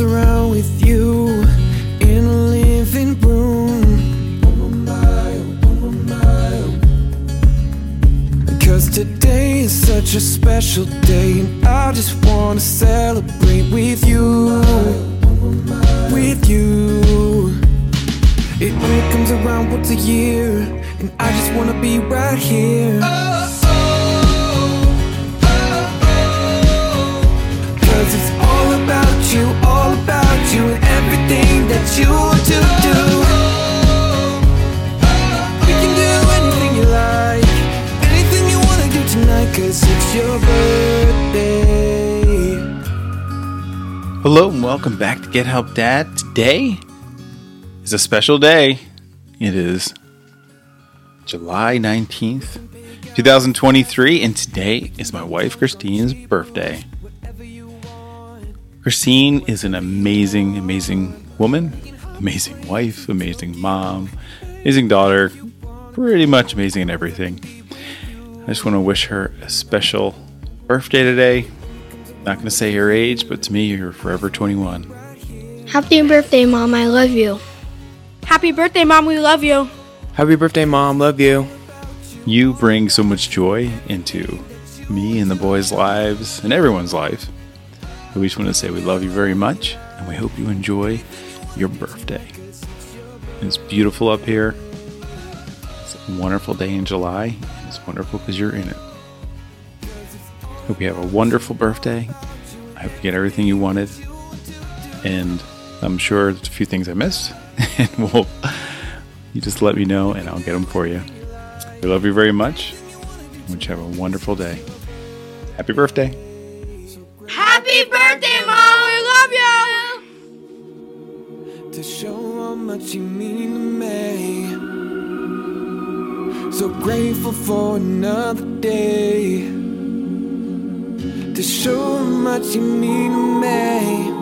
around with you in a living room. Cause today is such a special day, and I just wanna celebrate with you. With you. It only comes around once a year, and I just wanna be right here. Hello and welcome back to Get Help Dad. Today is a special day. It is July 19th, 2023, and today is my wife Christine's birthday. Christine is an amazing, amazing woman, amazing wife, amazing mom, amazing daughter, pretty much amazing in everything. I just want to wish her a special birthday today. Not going to say your age, but to me, you're forever 21. Happy birthday, Mom. I love you. Happy birthday, Mom. We love you. Happy birthday, Mom. Love you. You bring so much joy into me and the boys' lives and everyone's life. We just want to say we love you very much and we hope you enjoy your birthday. It's beautiful up here. It's a wonderful day in July. It's wonderful because you're in it. Hope you have a wonderful birthday. I hope you get everything you wanted. And I'm sure there's a few things I missed. and we'll, you just let me know and I'll get them for you. We love you very much. I want you have a wonderful day. Happy birthday. Happy birthday, Mom. We love you. to show how much you mean to me. So grateful for another day. To so much you mean to me.